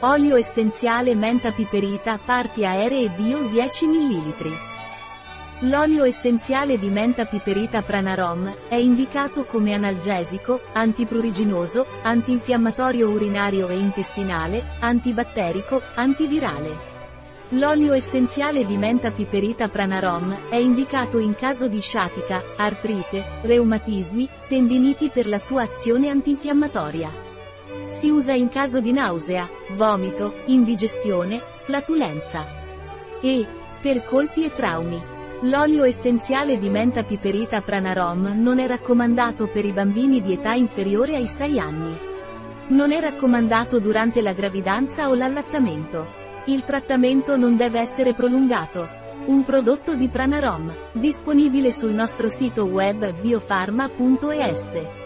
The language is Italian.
Olio essenziale menta piperita parti aeree Dio 10 ml. L'olio essenziale di menta piperita Pranarom è indicato come analgesico, antipruriginoso, antinfiammatorio urinario e intestinale, antibatterico, antivirale. L'olio essenziale di menta piperita Pranarom è indicato in caso di sciatica, artrite, reumatismi, tendiniti per la sua azione antinfiammatoria. Si usa in caso di nausea, vomito, indigestione, flatulenza. E, per colpi e traumi. L'olio essenziale di menta piperita Pranarom non è raccomandato per i bambini di età inferiore ai 6 anni. Non è raccomandato durante la gravidanza o l'allattamento. Il trattamento non deve essere prolungato. Un prodotto di Pranarom, disponibile sul nostro sito web biofarma.es.